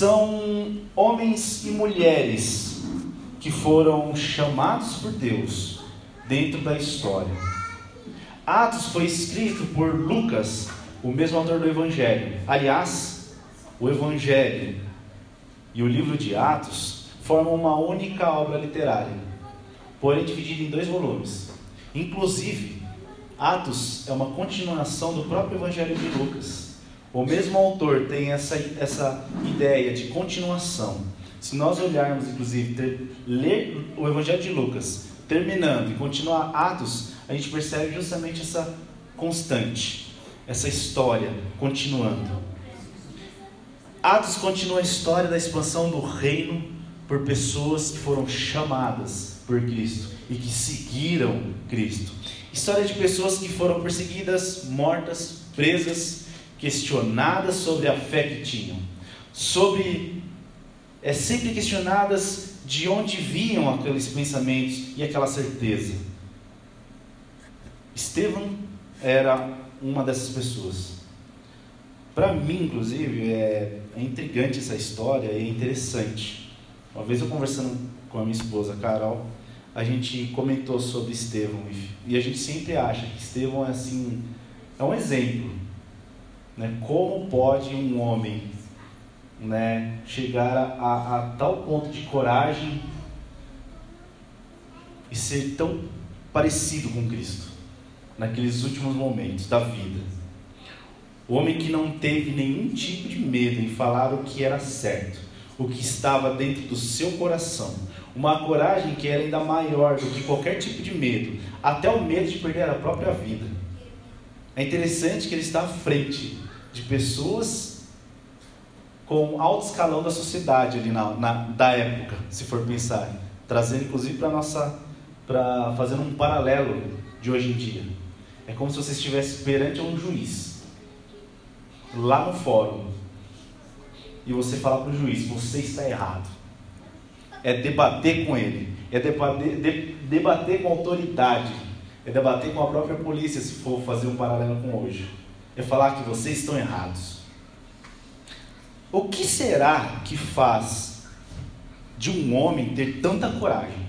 São homens e mulheres que foram chamados por Deus dentro da história. Atos foi escrito por Lucas, o mesmo autor do Evangelho. Aliás, o Evangelho e o livro de Atos formam uma única obra literária, porém dividida em dois volumes. Inclusive, Atos é uma continuação do próprio Evangelho de Lucas. O mesmo autor tem essa, essa ideia de continuação. Se nós olharmos, inclusive, ter, ler o Evangelho de Lucas, terminando e continuar Atos, a gente percebe justamente essa constante, essa história continuando. Atos continua a história da expansão do reino por pessoas que foram chamadas por Cristo e que seguiram Cristo. História de pessoas que foram perseguidas, mortas, presas, questionadas sobre a fé que tinham, sobre é sempre questionadas de onde vinham aqueles pensamentos e aquela certeza. Estevão era uma dessas pessoas. Para mim, inclusive, é, é intrigante essa história e é interessante. Uma vez eu conversando com a minha esposa, Carol, a gente comentou sobre Estevão e a gente sempre acha que Estevão é assim, é um exemplo né? Como pode um homem né, chegar a, a, tal ponto de coragem e ser tão parecido com Cristo naqueles últimos momentos da vida? O homem que não teve nenhum tipo de medo em falar o que era certo, o que estava dentro do seu coração. Uma coragem que era ainda maior do que qualquer tipo de medo, até o medo de perder a própria vida. É interessante que ele está à frente de pessoas com alto escalão da sociedade ali na, na da época, se for pensar, trazendo inclusive para nossa, para fazendo um paralelo de hoje em dia. É como se você estivesse perante um juiz lá no fórum e você falar para o juiz: você está errado. É debater com ele, é debater, de, debater com autoridade, é debater com a própria polícia, se for fazer um paralelo com hoje é falar que vocês estão errados. O que será que faz de um homem ter tanta coragem?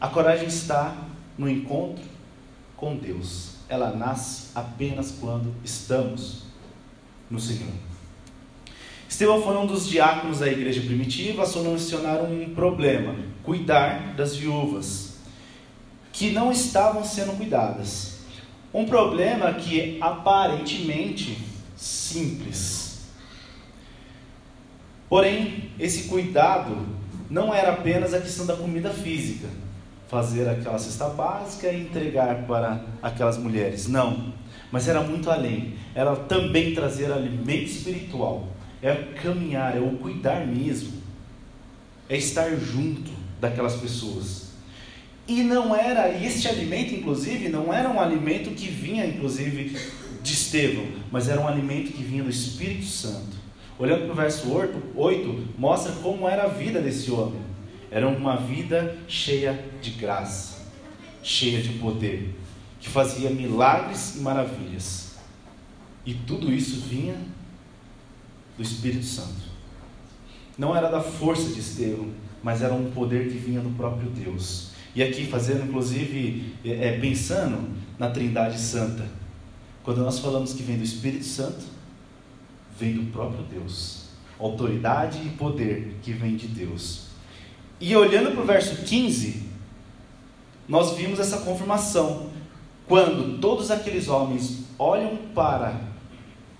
A coragem está no encontro com Deus. Ela nasce apenas quando estamos no Senhor. Estevão foi um dos diáconos da igreja primitiva, solucionaram um problema: cuidar das viúvas que não estavam sendo cuidadas. Um problema que é aparentemente simples. Porém, esse cuidado não era apenas a questão da comida física, fazer aquela cesta básica e entregar para aquelas mulheres. Não, mas era muito além. Era também trazer alimento espiritual. É caminhar, é o cuidar mesmo. É estar junto daquelas pessoas. E não era, este alimento, inclusive, não era um alimento que vinha, inclusive, de Estevão, mas era um alimento que vinha do Espírito Santo. Olhando para o verso 8, 8, mostra como era a vida desse homem. Era uma vida cheia de graça, cheia de poder, que fazia milagres e maravilhas. E tudo isso vinha do Espírito Santo. Não era da força de Estevão, mas era um poder que vinha do próprio Deus. E aqui fazendo, inclusive, é, é, pensando na Trindade Santa. Quando nós falamos que vem do Espírito Santo, vem do próprio Deus. Autoridade e poder que vem de Deus. E olhando para o verso 15, nós vimos essa confirmação. Quando todos aqueles homens olham para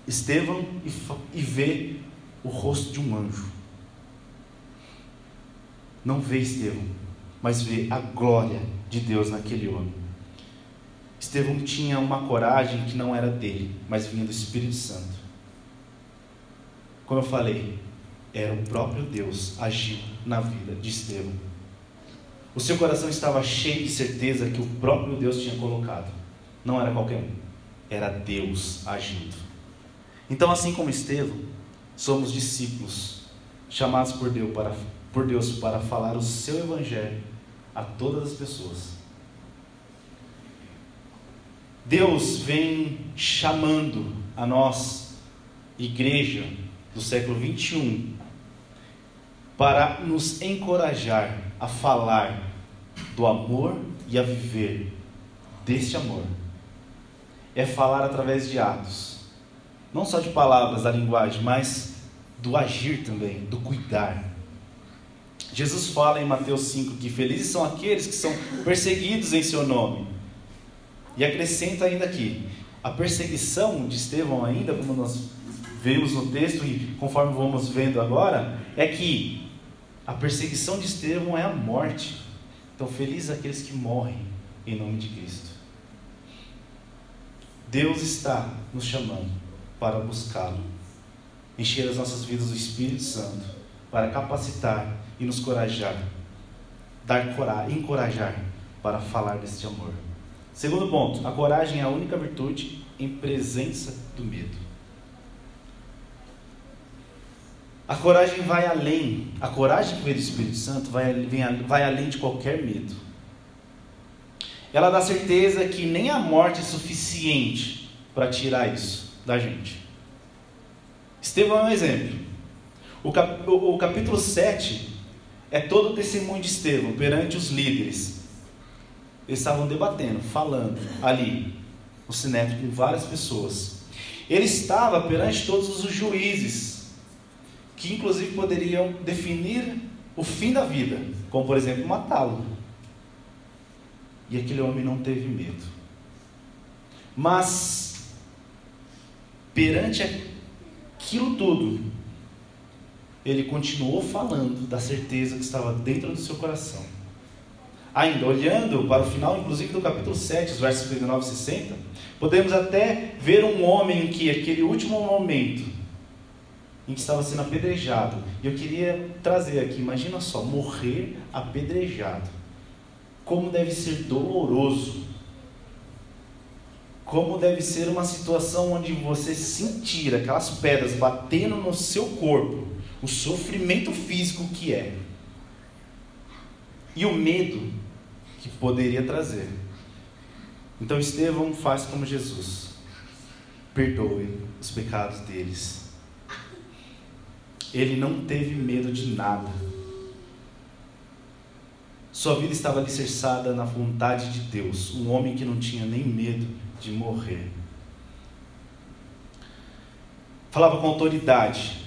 Estevão e, e vê o rosto de um anjo. Não vê Estevão, mas vê a glória de Deus naquele homem. Estevão tinha uma coragem que não era dele, mas vinha do Espírito Santo. Como eu falei, era o próprio Deus agindo na vida de Estevão. O seu coração estava cheio de certeza que o próprio Deus tinha colocado. Não era qualquer um, era Deus agindo. Então, assim como Estevão, somos discípulos chamados por Deus para, por Deus para falar o seu evangelho a todas as pessoas. Deus vem chamando a nós, igreja do século 21, para nos encorajar a falar do amor e a viver deste amor. É falar através de atos, não só de palavras da linguagem, mas do agir também, do cuidar. Jesus fala em Mateus 5 que felizes são aqueles que são perseguidos em seu nome. E acrescenta ainda aqui: a perseguição de Estevão, ainda, como nós vemos no texto e conforme vamos vendo agora, é que a perseguição de Estevão é a morte. Então, felizes aqueles que morrem em nome de Cristo. Deus está nos chamando para buscá-lo, encher as nossas vidas do Espírito Santo, para capacitar e nos corajar, dar coragem, encorajar para falar deste amor. Segundo ponto, a coragem é a única virtude em presença do medo. A coragem vai além, a coragem que vem do Espírito Santo vai, vem, vai além de qualquer medo. Ela dá certeza que nem a morte é suficiente para tirar isso da gente. Estevão é um exemplo. O, cap, o, o capítulo 7 é todo o testemunho de Estevão perante os líderes. Eles estavam debatendo, falando ali, o sinédrio com várias pessoas. Ele estava perante todos os juízes, que inclusive poderiam definir o fim da vida, como por exemplo matá-lo. E aquele homem não teve medo. Mas, perante aquilo tudo, ele continuou falando da certeza que estava dentro do seu coração. Ainda, olhando para o final, inclusive do capítulo 7, os versos 59 e 60, podemos até ver um homem que, aquele último momento, em que estava sendo apedrejado, e eu queria trazer aqui, imagina só, morrer apedrejado. Como deve ser doloroso. Como deve ser uma situação onde você sentir aquelas pedras batendo no seu corpo o sofrimento físico que é e o medo que poderia trazer. Então Estevão faz como Jesus: perdoe os pecados deles. Ele não teve medo de nada. Sua vida estava alicerçada na vontade de Deus, um homem que não tinha nem medo de morrer. Falava com autoridade,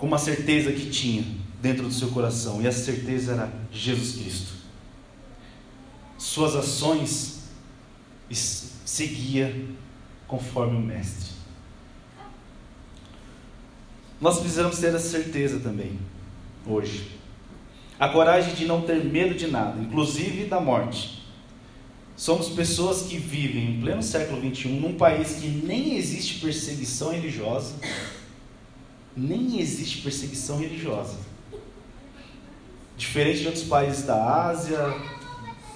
com uma certeza que tinha dentro do seu coração, e essa certeza era Jesus Cristo. Suas ações seguia conforme o mestre. Nós precisamos ter essa certeza também hoje. A coragem de não ter medo de nada, inclusive da morte. Somos pessoas que vivem em pleno século XXI num país que nem existe perseguição religiosa, nem existe perseguição religiosa. Diferente de outros países da Ásia,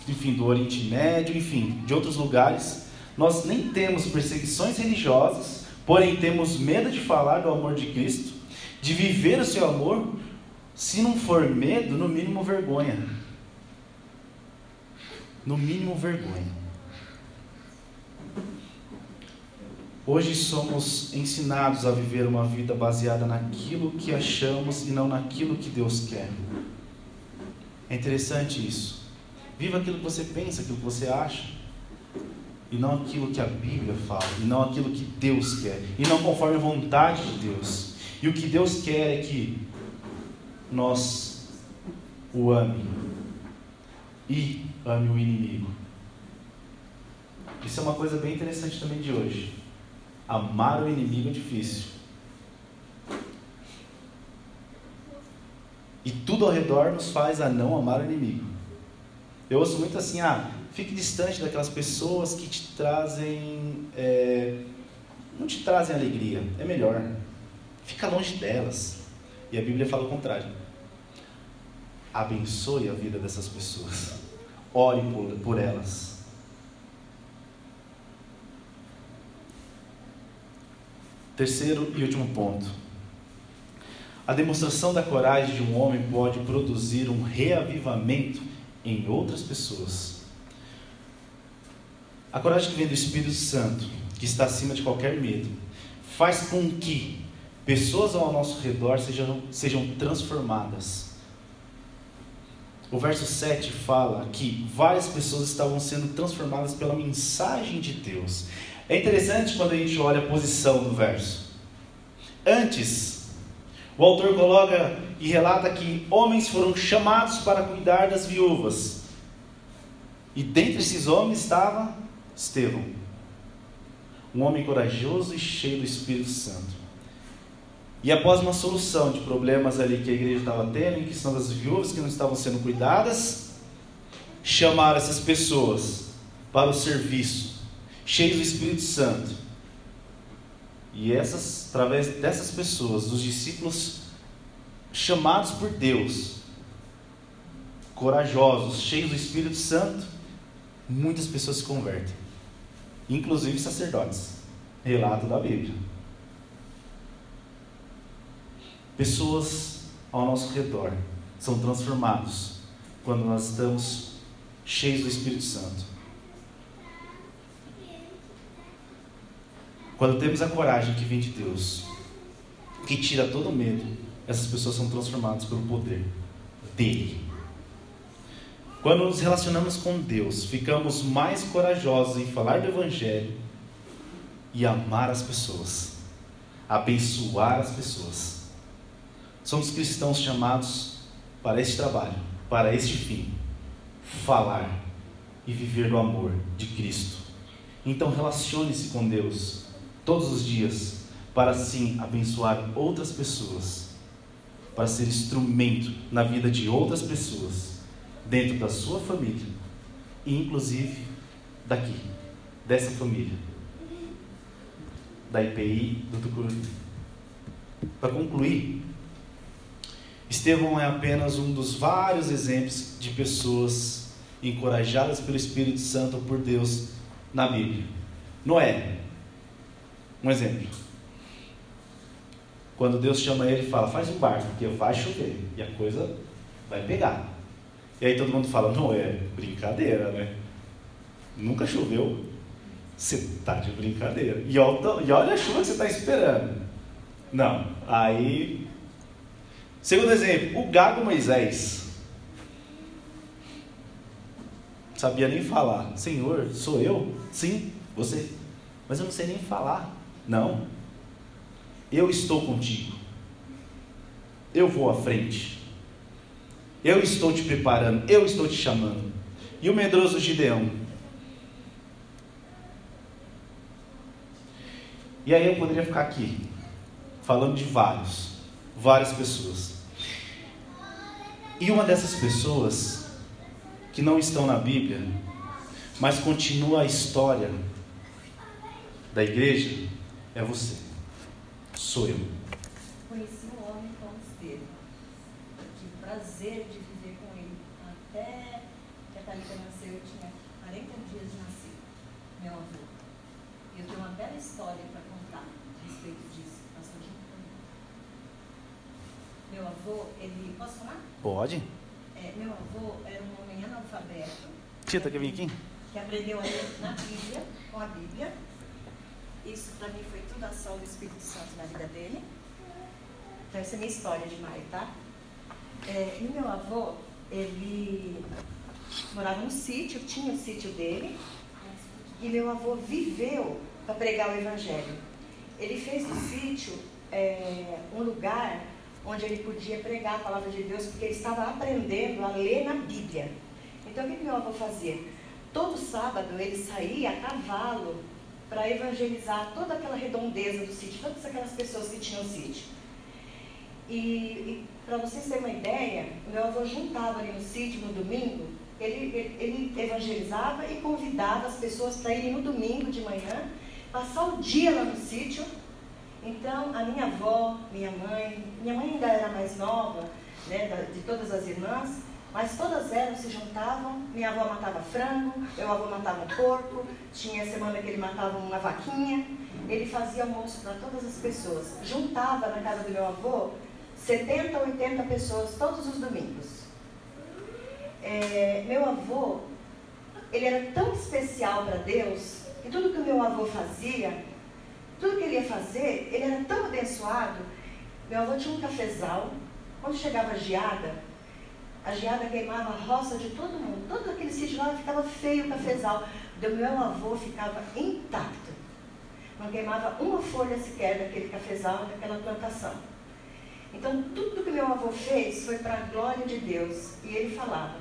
enfim, do Oriente Médio, enfim, de outros lugares, nós nem temos perseguições religiosas, porém temos medo de falar do amor de Cristo, de viver o seu amor, se não for medo, no mínimo vergonha. No mínimo vergonha. Hoje somos ensinados a viver uma vida baseada naquilo que achamos e não naquilo que Deus quer. É interessante isso. Viva aquilo que você pensa, aquilo que você acha, e não aquilo que a Bíblia fala, e não aquilo que Deus quer, e não conforme a vontade de Deus. E o que Deus quer é que nós o ame e ame o inimigo. Isso é uma coisa bem interessante também de hoje. Amar o inimigo é difícil. E tudo ao redor nos faz a não amar o inimigo. Eu ouço muito assim, ah, fique distante daquelas pessoas que te trazem, é, não te trazem alegria. É melhor. Fica longe delas. E a Bíblia fala o contrário. Abençoe a vida dessas pessoas. Ore por, por elas. Terceiro e último ponto. A demonstração da coragem de um homem pode produzir um reavivamento em outras pessoas. A coragem que vem do Espírito Santo, que está acima de qualquer medo, faz com que pessoas ao nosso redor sejam, sejam transformadas. O verso 7 fala que várias pessoas estavam sendo transformadas pela mensagem de Deus. É interessante quando a gente olha a posição do verso. Antes, o autor coloca e relata que homens foram chamados para cuidar das viúvas. E dentre esses homens estava Estevão, um homem corajoso e cheio do Espírito Santo. E após uma solução de problemas ali que a igreja estava tendo, em questão das viúvas que não estavam sendo cuidadas, chamaram essas pessoas para o serviço, cheios do Espírito Santo. E essas, através dessas pessoas, os discípulos chamados por Deus, corajosos, cheios do Espírito Santo, muitas pessoas se convertem, inclusive sacerdotes. Relato da Bíblia. Pessoas ao nosso redor são transformados quando nós estamos cheios do Espírito Santo. Quando temos a coragem que vem de Deus, que tira todo medo, essas pessoas são transformadas pelo poder dele. Quando nos relacionamos com Deus, ficamos mais corajosos em falar do Evangelho e amar as pessoas, abençoar as pessoas. Somos cristãos chamados para este trabalho, para este fim: falar e viver do amor de Cristo. Então, relacione-se com Deus todos os dias, para assim abençoar outras pessoas, para ser instrumento na vida de outras pessoas, dentro da sua família e inclusive daqui, dessa família, da IPI do Tucuruvi. Para concluir, Estevão é apenas um dos vários exemplos de pessoas encorajadas pelo Espírito Santo por Deus na Bíblia. Noé, um exemplo. Quando Deus chama ele e fala, faz um barco, porque vai chover e a coisa vai pegar. E aí todo mundo fala, Noé, brincadeira, né? Nunca choveu. Você está de brincadeira. E olha a chuva que você está esperando. Não. Aí Segundo exemplo, o gago Moisés. Sabia nem falar. Senhor, sou eu? Sim, você. Mas eu não sei nem falar. Não. Eu estou contigo. Eu vou à frente. Eu estou te preparando. Eu estou te chamando. E o medroso Gideão? E aí eu poderia ficar aqui, falando de vários, várias pessoas. E uma dessas pessoas que não estão na Bíblia, mas continua a história da igreja, é você. Sou eu. Conheci um homem como Estevão. Tive o prazer de viver com ele. Até que a Thalita nasceu, eu tinha 40 dias de nascido, meu avô. E eu tenho uma bela história para contar a respeito disso, Meu avô, ele. Posso falar? Pode. É, meu avô era um homem analfabeto. Tita, quer vir aqui? Que aprendeu a ler na Bíblia, com a Bíblia. Isso para mim foi tudo ação do Espírito Santo na vida dele. Então essa é a minha história de Maio, tá? É, e meu avô, ele morava num sítio, tinha o sítio dele, e meu avô viveu para pregar o Evangelho. Ele fez do sítio é, um lugar onde ele podia pregar a palavra de Deus, porque ele estava aprendendo a ler na Bíblia. Então, o que meu avô fazia? Todo sábado ele saía a cavalo para evangelizar toda aquela redondeza do sítio, todas aquelas pessoas que tinham sítio. E, e para vocês terem uma ideia, meu avô juntava ali no sítio no domingo, ele, ele, ele evangelizava e convidava as pessoas para irem no domingo de manhã, passar o dia lá no sítio Então, a minha avó, minha mãe, minha mãe ainda era mais nova, né, de todas as irmãs, mas todas elas se juntavam. Minha avó matava frango, meu avô matava um porco, tinha semana que ele matava uma vaquinha. Ele fazia almoço para todas as pessoas. Juntava na casa do meu avô 70, 80 pessoas todos os domingos. É, meu avô, ele era tão especial para Deus, que tudo que o meu avô fazia, tudo que ele ia fazer, ele era tão abençoado. Meu avô tinha um cafezal, quando chegava a geada, a geada queimava a roça de todo mundo. Todo aquele sítio lá ficava feio o cafezal. Do meu avô ficava intacto. Não queimava uma folha sequer daquele cafezal, daquela plantação. Então, tudo que meu avô fez foi para a glória de Deus. E ele falava.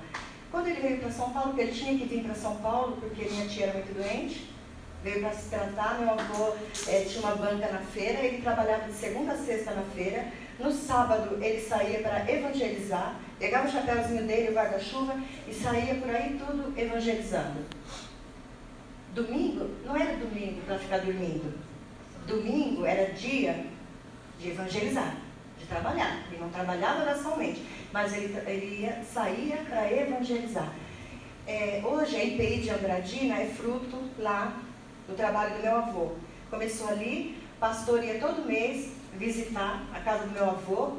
Quando ele veio para São Paulo, porque ele tinha que vir para São Paulo, porque minha tia era muito doente, veio para se tratar. Meu avô é, tinha uma banca na feira, ele trabalhava de segunda a sexta na feira. No sábado, ele saía para evangelizar, pegava o chapéuzinho dele, o guarda-chuva, e saía por aí tudo evangelizando. Domingo não era domingo para ficar dormindo. Domingo era dia de evangelizar, de trabalhar. Ele não trabalhava oracionalmente, mas ele, ele ia, saía para evangelizar. É, hoje a IPI de Andradina é fruto lá do trabalho do meu avô. Começou ali, pastor ia todo mês visitar a casa do meu avô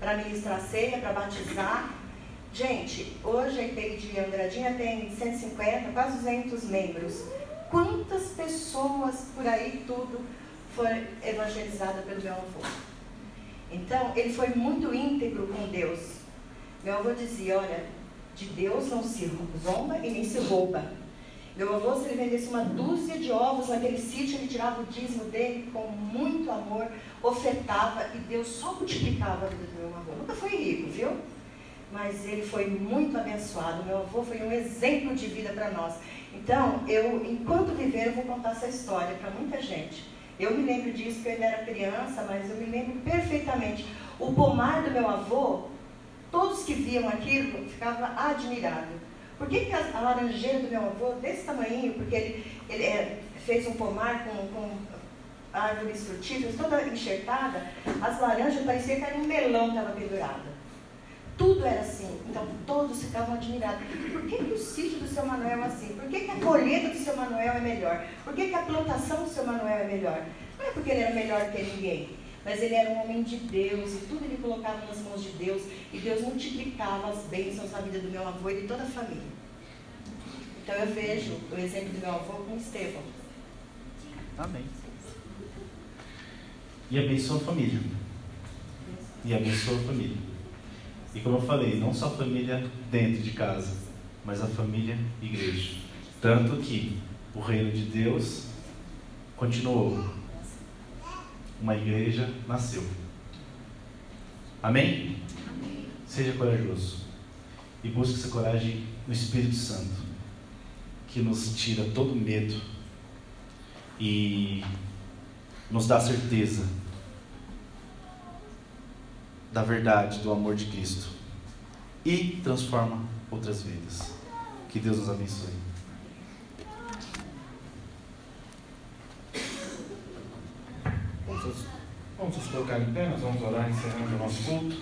para ministrar ceia, para batizar. Gente, hoje a IPI de Andradina tem 150, quase 200 membros. Quantas pessoas por aí tudo foram evangelizadas pelo meu avô? Então, ele foi muito íntegro com Deus. Meu avô dizia, olha, de Deus não se zomba e nem se rouba. Meu avô, se ele vendesse uma dúzia de ovos naquele sítio, ele tirava o dízimo dele com muito amor, ofertava e Deus só multiplicava a vida do meu avô. Nunca foi rico, viu? Mas ele foi muito abençoado. Meu avô foi um exemplo de vida para nós. Então, eu, enquanto viver, eu vou contar essa história para muita gente. Eu me lembro disso porque eu ainda era criança, mas eu me lembro perfeitamente. O pomar do meu avô, todos que viam aquilo ficavam admirados. Por que, que a, a, laranjeira do meu avô, desse tamanho, porque ele, ele é, fez um pomar com, com árvores frutíferas, toda enxertada, as laranjas pareciam que era um melão que estava pendurado. Tudo era assim. Então todos ficavam admirados. Por que, que o sítio do seu Manuel é assim? Por que, que a colheita do seu Manuel é melhor? Por que, que a plantação do seu Manuel é melhor? Não é porque ele era melhor que ninguém, mas ele era um homem de Deus e tudo ele colocava nas mãos de Deus e Deus multiplicava as bênçãos na vida do meu avô e de toda a família. Então eu vejo o exemplo do meu avô com Estevão. Amém. E abençoa a família. E abençoa a família. E como eu falei, não só a família dentro de casa, mas a família igreja. Tanto que o reino de Deus continuou. Uma igreja nasceu. Amém? Amém? Seja corajoso. E busque essa coragem no Espírito Santo, que nos tira todo medo e nos dá certeza da verdade, do amor de Cristo e transforma outras vidas. Que Deus nos abençoe. Vamos, vamos nos colocar em pé, nós vamos orar encerrando o nosso culto.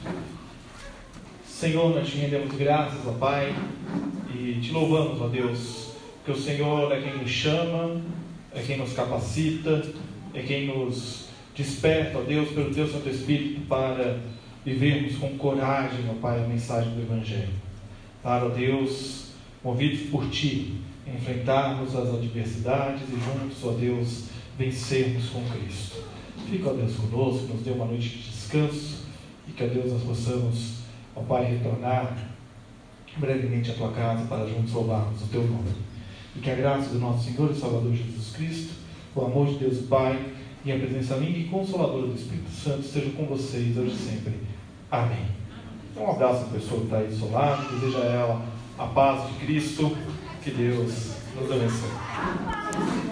Senhor, nós te rendemos graças, ó Pai, e te louvamos, ó Deus, que o Senhor é quem nos chama, é quem nos capacita, é quem nos desperta, ó Deus, pelo Teu Santo Espírito para vivermos com coragem, ó Pai, a mensagem do Evangelho. Para, ó Deus, movidos por Ti, enfrentarmos as adversidades e juntos, ó Deus, vencermos com Cristo. Fica, ó Deus, conosco, nos dê uma noite de descanso e que, ó Deus, nós possamos, ó Pai, retornar brevemente à Tua casa para juntos louvarmos o Teu nome. E que a graça do nosso Senhor e Salvador Jesus Cristo, o amor de Deus Pai e a presença amiga e consoladora do Espírito Santo esteja com vocês hoje e sempre. Amém. Um abraço à pessoa que está aí do seu lado, deseja a ela a paz de Cristo, que Deus nos abençoe.